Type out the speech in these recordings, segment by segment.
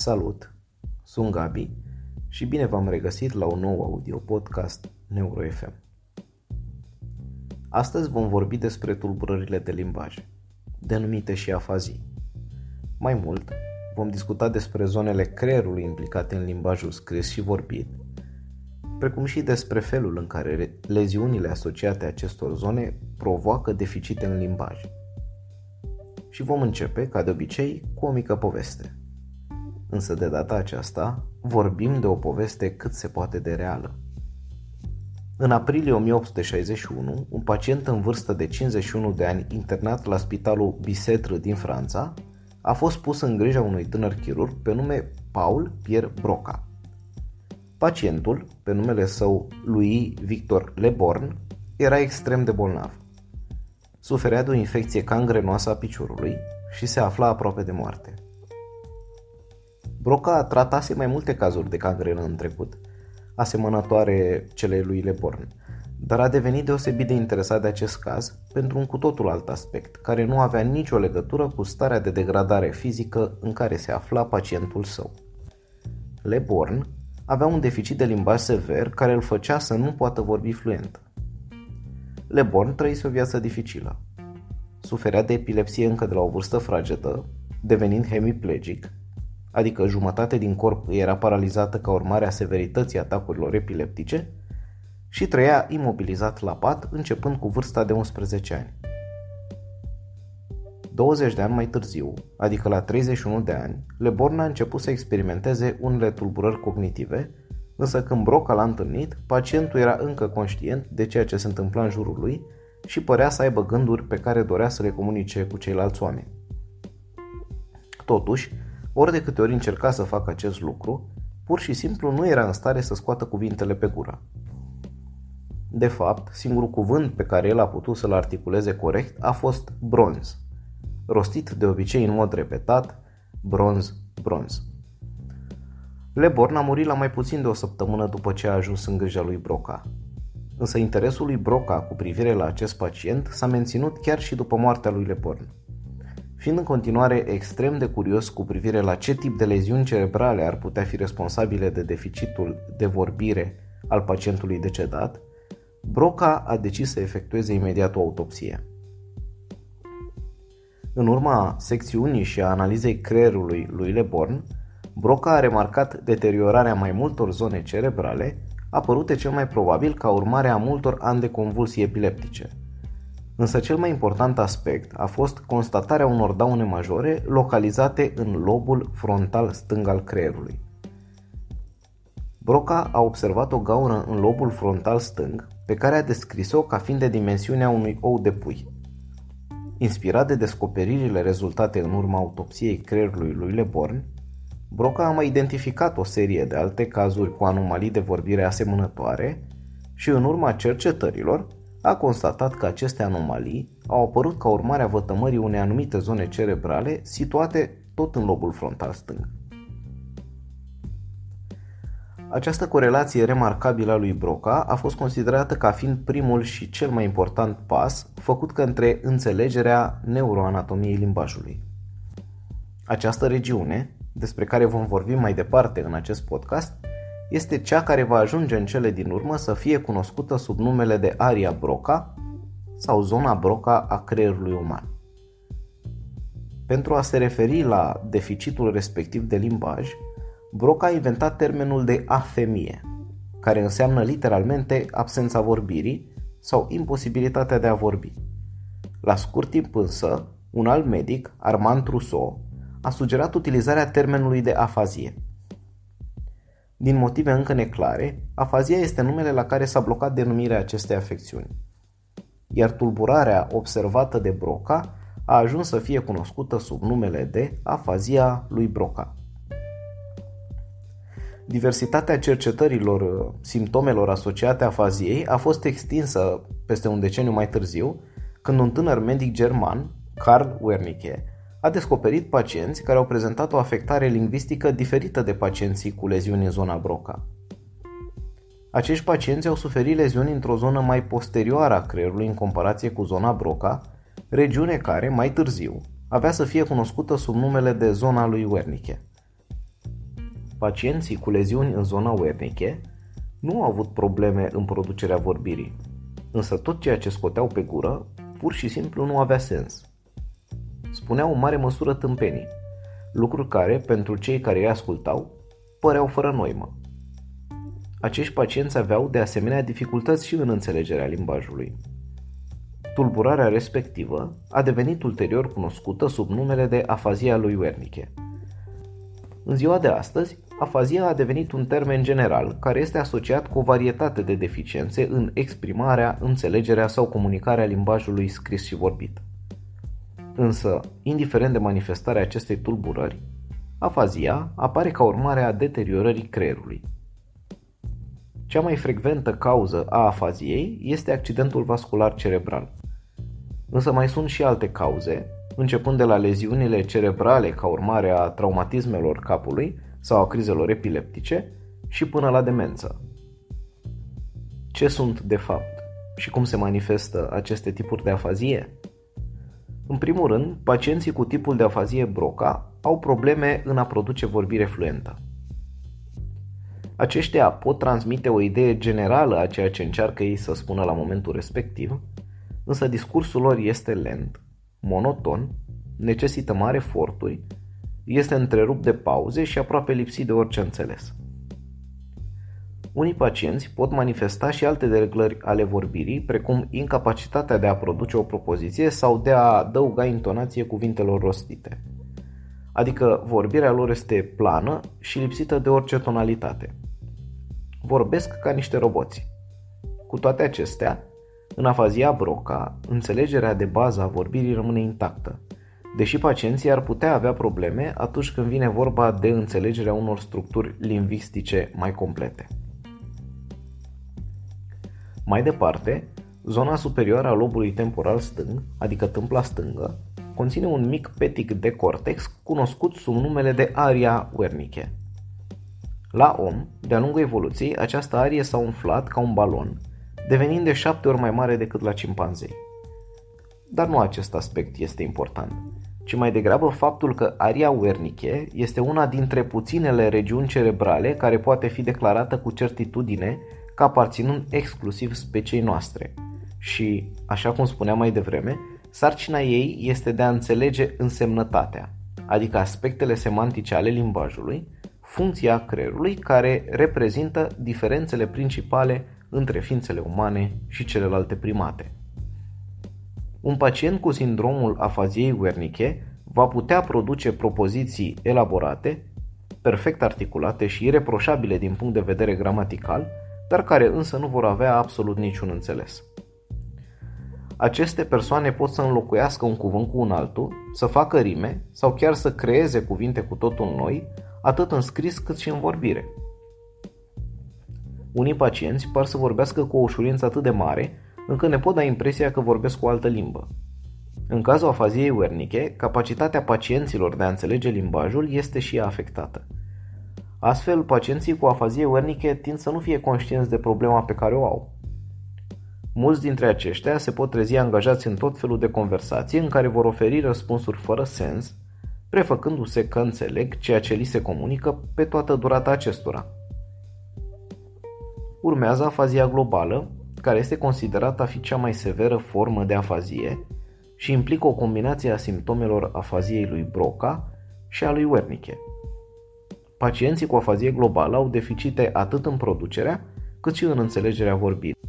Salut! Sunt Gabi și bine v-am regăsit la un nou audio podcast NeuroFM. Astăzi vom vorbi despre tulburările de limbaj, denumite și afazii. Mai mult, vom discuta despre zonele creierului implicate în limbajul scris și vorbit, precum și despre felul în care leziunile asociate acestor zone provoacă deficite în limbaj. Și vom începe, ca de obicei, cu o mică poveste. Însă de data aceasta vorbim de o poveste cât se poate de reală. În aprilie 1861, un pacient în vârstă de 51 de ani internat la spitalul Bicetre din Franța a fost pus în grija unui tânăr chirurg pe nume Paul Pierre Broca. Pacientul, pe numele său lui Victor Leborn, era extrem de bolnav. Suferea de o infecție cangrenoasă a piciorului și se afla aproape de moarte. Broca tratase mai multe cazuri de cangrenă în trecut, asemănătoare celei lui Leborn, dar a devenit deosebit de interesat de acest caz pentru un cu totul alt aspect, care nu avea nicio legătură cu starea de degradare fizică în care se afla pacientul său. Leborn avea un deficit de limbaj sever care îl făcea să nu poată vorbi fluent. Leborn trăise o viață dificilă. Suferea de epilepsie încă de la o vârstă fragedă, devenind hemiplegic adică jumătate din corp era paralizată ca urmare a severității atacurilor epileptice, și trăia imobilizat la pat începând cu vârsta de 11 ani. 20 de ani mai târziu, adică la 31 de ani, Leborn a început să experimenteze unele tulburări cognitive, însă când Broca l-a întâlnit, pacientul era încă conștient de ceea ce se întâmpla în jurul lui și părea să aibă gânduri pe care dorea să le comunice cu ceilalți oameni. Totuși, ori de câte ori încerca să facă acest lucru, pur și simplu nu era în stare să scoată cuvintele pe gură. De fapt, singurul cuvânt pe care el a putut să-l articuleze corect a fost bronz, rostit de obicei în mod repetat, bronz, bronz. Leborn a murit la mai puțin de o săptămână după ce a ajuns în grija lui Broca. Însă interesul lui Broca cu privire la acest pacient s-a menținut chiar și după moartea lui Leborn. Fiind în continuare extrem de curios cu privire la ce tip de leziuni cerebrale ar putea fi responsabile de deficitul de vorbire al pacientului decedat, Broca a decis să efectueze imediat o autopsie. În urma secțiunii și a analizei creierului lui Leborn, Broca a remarcat deteriorarea mai multor zone cerebrale, apărute cel mai probabil ca urmare a multor ani de convulsii epileptice – Însă cel mai important aspect a fost constatarea unor daune majore localizate în lobul frontal stâng al creierului. Broca a observat o gaură în lobul frontal stâng, pe care a descris-o ca fiind de dimensiunea unui ou de pui. Inspirat de descoperirile rezultate în urma autopsiei creierului lui Leborn, Broca a mai identificat o serie de alte cazuri cu anomalii de vorbire asemănătoare și în urma cercetărilor a constatat că aceste anomalii au apărut ca urmare a vătămării unei anumite zone cerebrale situate tot în lobul frontal stâng. Această corelație remarcabilă a lui Broca a fost considerată ca fiind primul și cel mai important pas făcut către înțelegerea neuroanatomiei limbajului. Această regiune, despre care vom vorbi mai departe în acest podcast, este cea care va ajunge în cele din urmă să fie cunoscută sub numele de aria Broca sau zona Broca a creierului uman. Pentru a se referi la deficitul respectiv de limbaj, Broca a inventat termenul de afemie, care înseamnă literalmente absența vorbirii sau imposibilitatea de a vorbi. La scurt timp însă, un alt medic, Armand Trousseau, a sugerat utilizarea termenului de afazie – din motive încă neclare, afazia este numele la care s-a blocat denumirea acestei afecțiuni. Iar tulburarea observată de Broca a ajuns să fie cunoscută sub numele de afazia lui Broca. Diversitatea cercetărilor uh, simptomelor asociate afaziei a fost extinsă peste un deceniu mai târziu, când un tânăr medic german, Karl Wernicke, a descoperit pacienți care au prezentat o afectare lingvistică diferită de pacienții cu leziuni în zona Broca. Acești pacienți au suferit leziuni într-o zonă mai posterioară a creierului în comparație cu zona Broca, regiune care, mai târziu, avea să fie cunoscută sub numele de zona lui Wernicke. Pacienții cu leziuni în zona Wernicke nu au avut probleme în producerea vorbirii, însă tot ceea ce scoteau pe gură pur și simplu nu avea sens. Spuneau în mare măsură tâmpenii, lucruri care, pentru cei care îi ascultau, păreau fără noimă. Acești pacienți aveau de asemenea dificultăți și în înțelegerea limbajului. Tulburarea respectivă a devenit ulterior cunoscută sub numele de afazia lui Wernicke. În ziua de astăzi, afazia a devenit un termen general care este asociat cu o varietate de deficiențe în exprimarea, înțelegerea sau comunicarea limbajului scris și vorbit. Însă, indiferent de manifestarea acestei tulburări, afazia apare ca urmare a deteriorării creierului. Cea mai frecventă cauză a afaziei este accidentul vascular cerebral. Însă mai sunt și alte cauze, începând de la leziunile cerebrale ca urmare a traumatismelor capului sau a crizelor epileptice și până la demență. Ce sunt de fapt și cum se manifestă aceste tipuri de afazie? În primul rând, pacienții cu tipul de afazie Broca au probleme în a produce vorbire fluentă. Aceștia pot transmite o idee generală a ceea ce încearcă ei să spună la momentul respectiv, însă discursul lor este lent, monoton, necesită mari eforturi, este întrerupt de pauze și aproape lipsit de orice înțeles. Unii pacienți pot manifesta și alte dereglări ale vorbirii, precum incapacitatea de a produce o propoziție sau de a adăuga intonație cuvintelor rostite. Adică vorbirea lor este plană și lipsită de orice tonalitate. Vorbesc ca niște roboți. Cu toate acestea, în afazia Broca, înțelegerea de bază a vorbirii rămâne intactă, deși pacienții ar putea avea probleme atunci când vine vorba de înțelegerea unor structuri lingvistice mai complete. Mai departe, zona superioară a lobului temporal stâng, adică tâmpla stângă, conține un mic petic de cortex cunoscut sub numele de aria Wernicke. La om, de-a lungul evoluției, această arie s-a umflat ca un balon, devenind de șapte ori mai mare decât la cimpanzei. Dar nu acest aspect este important, ci mai degrabă faptul că aria Wernicke este una dintre puținele regiuni cerebrale care poate fi declarată cu certitudine ca aparținând exclusiv speciei noastre. Și, așa cum spuneam mai devreme, sarcina ei este de a înțelege însemnătatea, adică aspectele semantice ale limbajului, funcția creierului care reprezintă diferențele principale între ființele umane și celelalte primate. Un pacient cu sindromul afaziei Wernicke va putea produce propoziții elaborate, perfect articulate și ireproșabile din punct de vedere gramatical, dar care însă nu vor avea absolut niciun înțeles. Aceste persoane pot să înlocuiască un cuvânt cu un altul, să facă rime sau chiar să creeze cuvinte cu totul noi, atât în scris cât și în vorbire. Unii pacienți par să vorbească cu o ușurință atât de mare, încât ne pot da impresia că vorbesc o altă limbă. În cazul afaziei Wernicke, capacitatea pacienților de a înțelege limbajul este și ea afectată. Astfel, pacienții cu afazie Wernicke tind să nu fie conștienți de problema pe care o au. Mulți dintre aceștia se pot trezi angajați în tot felul de conversații în care vor oferi răspunsuri fără sens, prefăcându-se că înțeleg ceea ce li se comunică pe toată durata acestora. Urmează afazia globală, care este considerată a fi cea mai severă formă de afazie și implică o combinație a simptomelor afaziei lui Broca și a lui Wernicke. Pacienții cu afazie globală au deficite atât în producerea, cât și în înțelegerea vorbirii.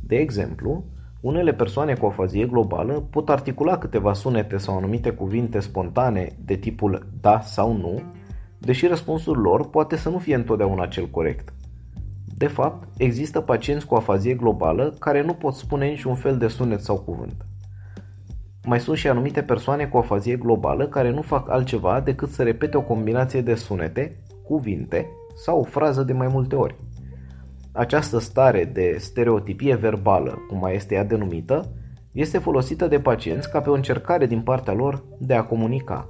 De exemplu, unele persoane cu afazie globală pot articula câteva sunete sau anumite cuvinte spontane de tipul da sau nu, deși răspunsul lor poate să nu fie întotdeauna cel corect. De fapt, există pacienți cu afazie globală care nu pot spune niciun fel de sunet sau cuvânt. Mai sunt și anumite persoane cu afazie globală care nu fac altceva decât să repete o combinație de sunete, cuvinte sau o frază de mai multe ori. Această stare de stereotipie verbală, cum mai este ea denumită, este folosită de pacienți ca pe o încercare din partea lor de a comunica.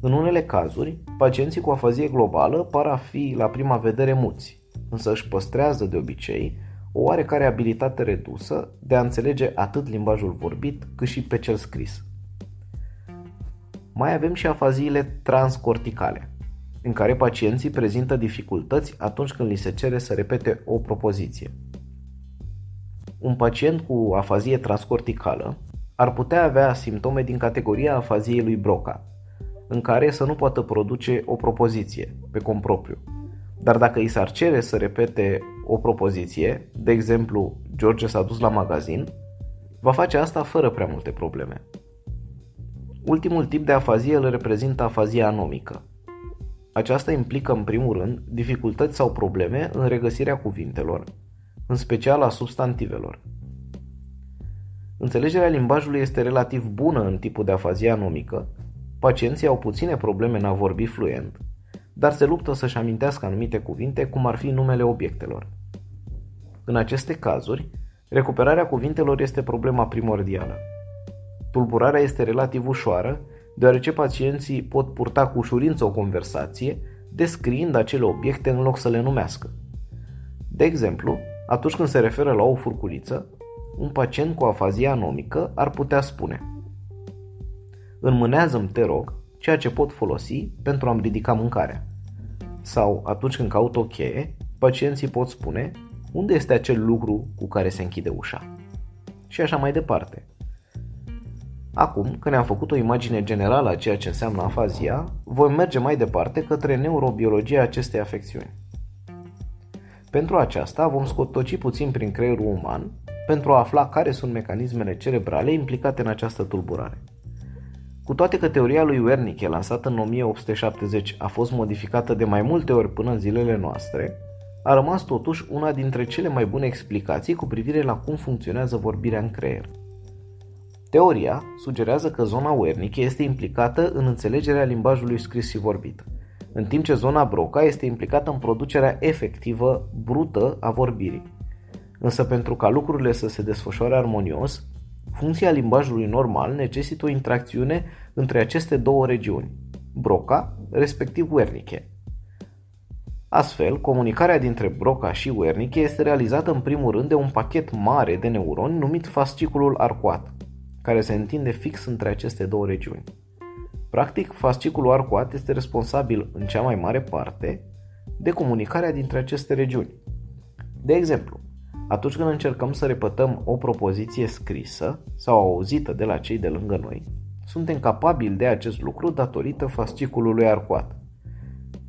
În unele cazuri, pacienții cu afazie globală par a fi la prima vedere muți, însă își păstrează de obicei o oarecare abilitate redusă de a înțelege atât limbajul vorbit cât și pe cel scris. Mai avem și afaziile transcorticale. în care pacienții prezintă dificultăți atunci când li se cere să repete o propoziție. Un pacient cu afazie transcorticală ar putea avea simptome din categoria afaziei lui Broca, în care să nu poată produce o propoziție pe propriu. Dar dacă îi s-ar cere să repete o propoziție, de exemplu, George s-a dus la magazin, va face asta fără prea multe probleme. Ultimul tip de afazie îl reprezintă afazia anomică. Aceasta implică, în primul rând, dificultăți sau probleme în regăsirea cuvintelor, în special a substantivelor. Înțelegerea limbajului este relativ bună în tipul de afazie anomică, pacienții au puține probleme în a vorbi fluent, dar se luptă să-și amintească anumite cuvinte, cum ar fi numele obiectelor. În aceste cazuri, recuperarea cuvintelor este problema primordială. Tulburarea este relativ ușoară, deoarece pacienții pot purta cu ușurință o conversație, descriind acele obiecte în loc să le numească. De exemplu, atunci când se referă la o furculiță, un pacient cu afazie anomică ar putea spune Înmânează-mi, te rog, ceea ce pot folosi pentru a-mi ridica mâncarea. Sau, atunci când caut o cheie, pacienții pot spune unde este acel lucru cu care se închide ușa. Și așa mai departe. Acum, că ne-am făcut o imagine generală a ceea ce înseamnă afazia, voi merge mai departe către neurobiologia acestei afecțiuni. Pentru aceasta vom scotoci puțin prin creierul uman pentru a afla care sunt mecanismele cerebrale implicate în această tulburare. Cu toate că teoria lui Wernicke, lansată în 1870, a fost modificată de mai multe ori până în zilele noastre, a rămas totuși una dintre cele mai bune explicații cu privire la cum funcționează vorbirea în creier. Teoria sugerează că zona Wernicke este implicată în înțelegerea limbajului scris și vorbit, în timp ce zona Broca este implicată în producerea efectivă, brută a vorbirii. Însă pentru ca lucrurile să se desfășoare armonios, funcția limbajului normal necesită o interacțiune între aceste două regiuni, Broca, respectiv Wernicke. Astfel, comunicarea dintre Broca și Wernicke este realizată în primul rând de un pachet mare de neuroni numit fasciculul arcuat, care se întinde fix între aceste două regiuni. Practic, fasciculul arcuat este responsabil în cea mai mare parte de comunicarea dintre aceste regiuni. De exemplu, atunci când încercăm să repătăm o propoziție scrisă sau auzită de la cei de lângă noi, suntem capabili de acest lucru datorită fasciculului arcuat.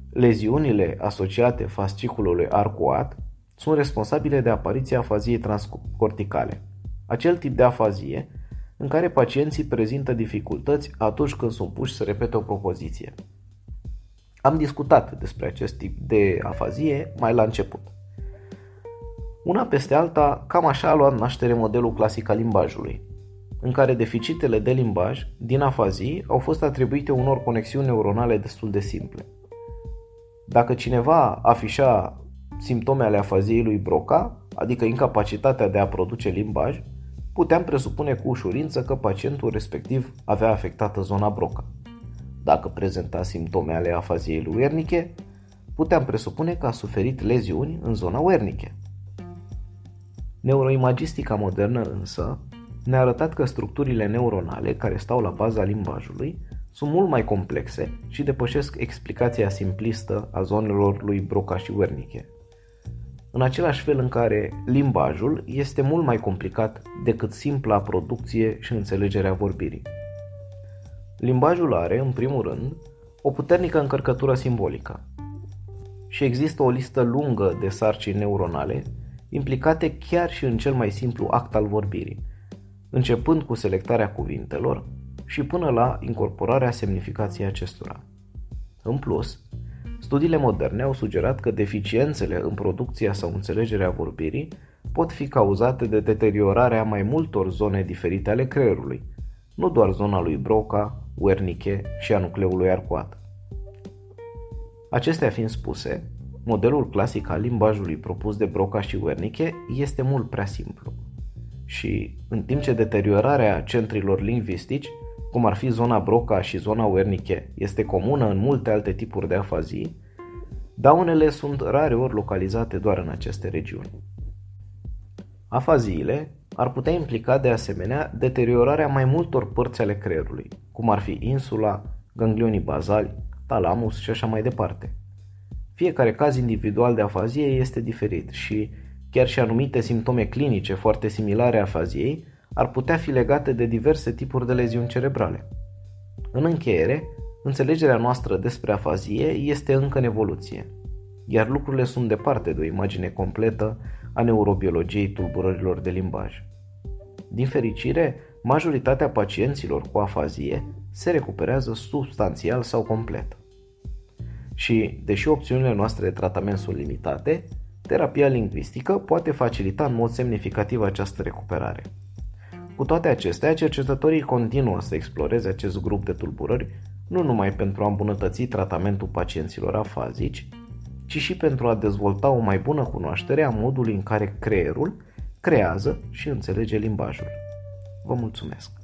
Leziunile asociate fasciculului arcuat sunt responsabile de apariția afaziei transcorticale, acel tip de afazie în care pacienții prezintă dificultăți atunci când sunt puși să repete o propoziție. Am discutat despre acest tip de afazie mai la început. Una peste alta, cam așa a luat naștere modelul clasic al limbajului, în care deficitele de limbaj din afazii au fost atribuite unor conexiuni neuronale destul de simple. Dacă cineva afișa simptome ale afaziei lui Broca, adică incapacitatea de a produce limbaj, puteam presupune cu ușurință că pacientul respectiv avea afectată zona Broca. Dacă prezenta simptome ale afaziei lui Wernicke, puteam presupune că a suferit leziuni în zona Wernicke. Neuroimagistica modernă însă ne-a arătat că structurile neuronale care stau la baza limbajului sunt mult mai complexe și depășesc explicația simplistă a zonelor lui Broca și Wernicke. În același fel în care limbajul este mult mai complicat decât simpla producție și înțelegerea vorbirii. Limbajul are, în primul rând, o puternică încărcătură simbolică și există o listă lungă de sarcini neuronale implicate chiar și în cel mai simplu act al vorbirii, începând cu selectarea cuvintelor și până la incorporarea semnificației acestora. În plus, studiile moderne au sugerat că deficiențele în producția sau înțelegerea vorbirii pot fi cauzate de deteriorarea mai multor zone diferite ale creierului, nu doar zona lui Broca, Wernicke și a nucleului arcuat. Acestea fiind spuse, Modelul clasic al limbajului propus de Broca și Wernicke este mult prea simplu. Și, în timp ce deteriorarea centrilor lingvistici, cum ar fi zona Broca și zona Wernicke, este comună în multe alte tipuri de afazii, daunele sunt rare ori localizate doar în aceste regiuni. Afaziile ar putea implica de asemenea deteriorarea mai multor părți ale creierului, cum ar fi insula, ganglionii bazali, talamus și așa mai departe. Fiecare caz individual de afazie este diferit și chiar și anumite simptome clinice foarte similare afaziei ar putea fi legate de diverse tipuri de leziuni cerebrale. În încheiere, înțelegerea noastră despre afazie este încă în evoluție, iar lucrurile sunt departe de o imagine completă a neurobiologiei tulburărilor de limbaj. Din fericire, majoritatea pacienților cu afazie se recuperează substanțial sau complet. Și, deși opțiunile noastre de tratament sunt limitate, terapia lingvistică poate facilita în mod semnificativ această recuperare. Cu toate acestea, cercetătorii continuă să exploreze acest grup de tulburări nu numai pentru a îmbunătăți tratamentul pacienților afazici, ci și pentru a dezvolta o mai bună cunoaștere a modului în care creierul creează și înțelege limbajul. Vă mulțumesc!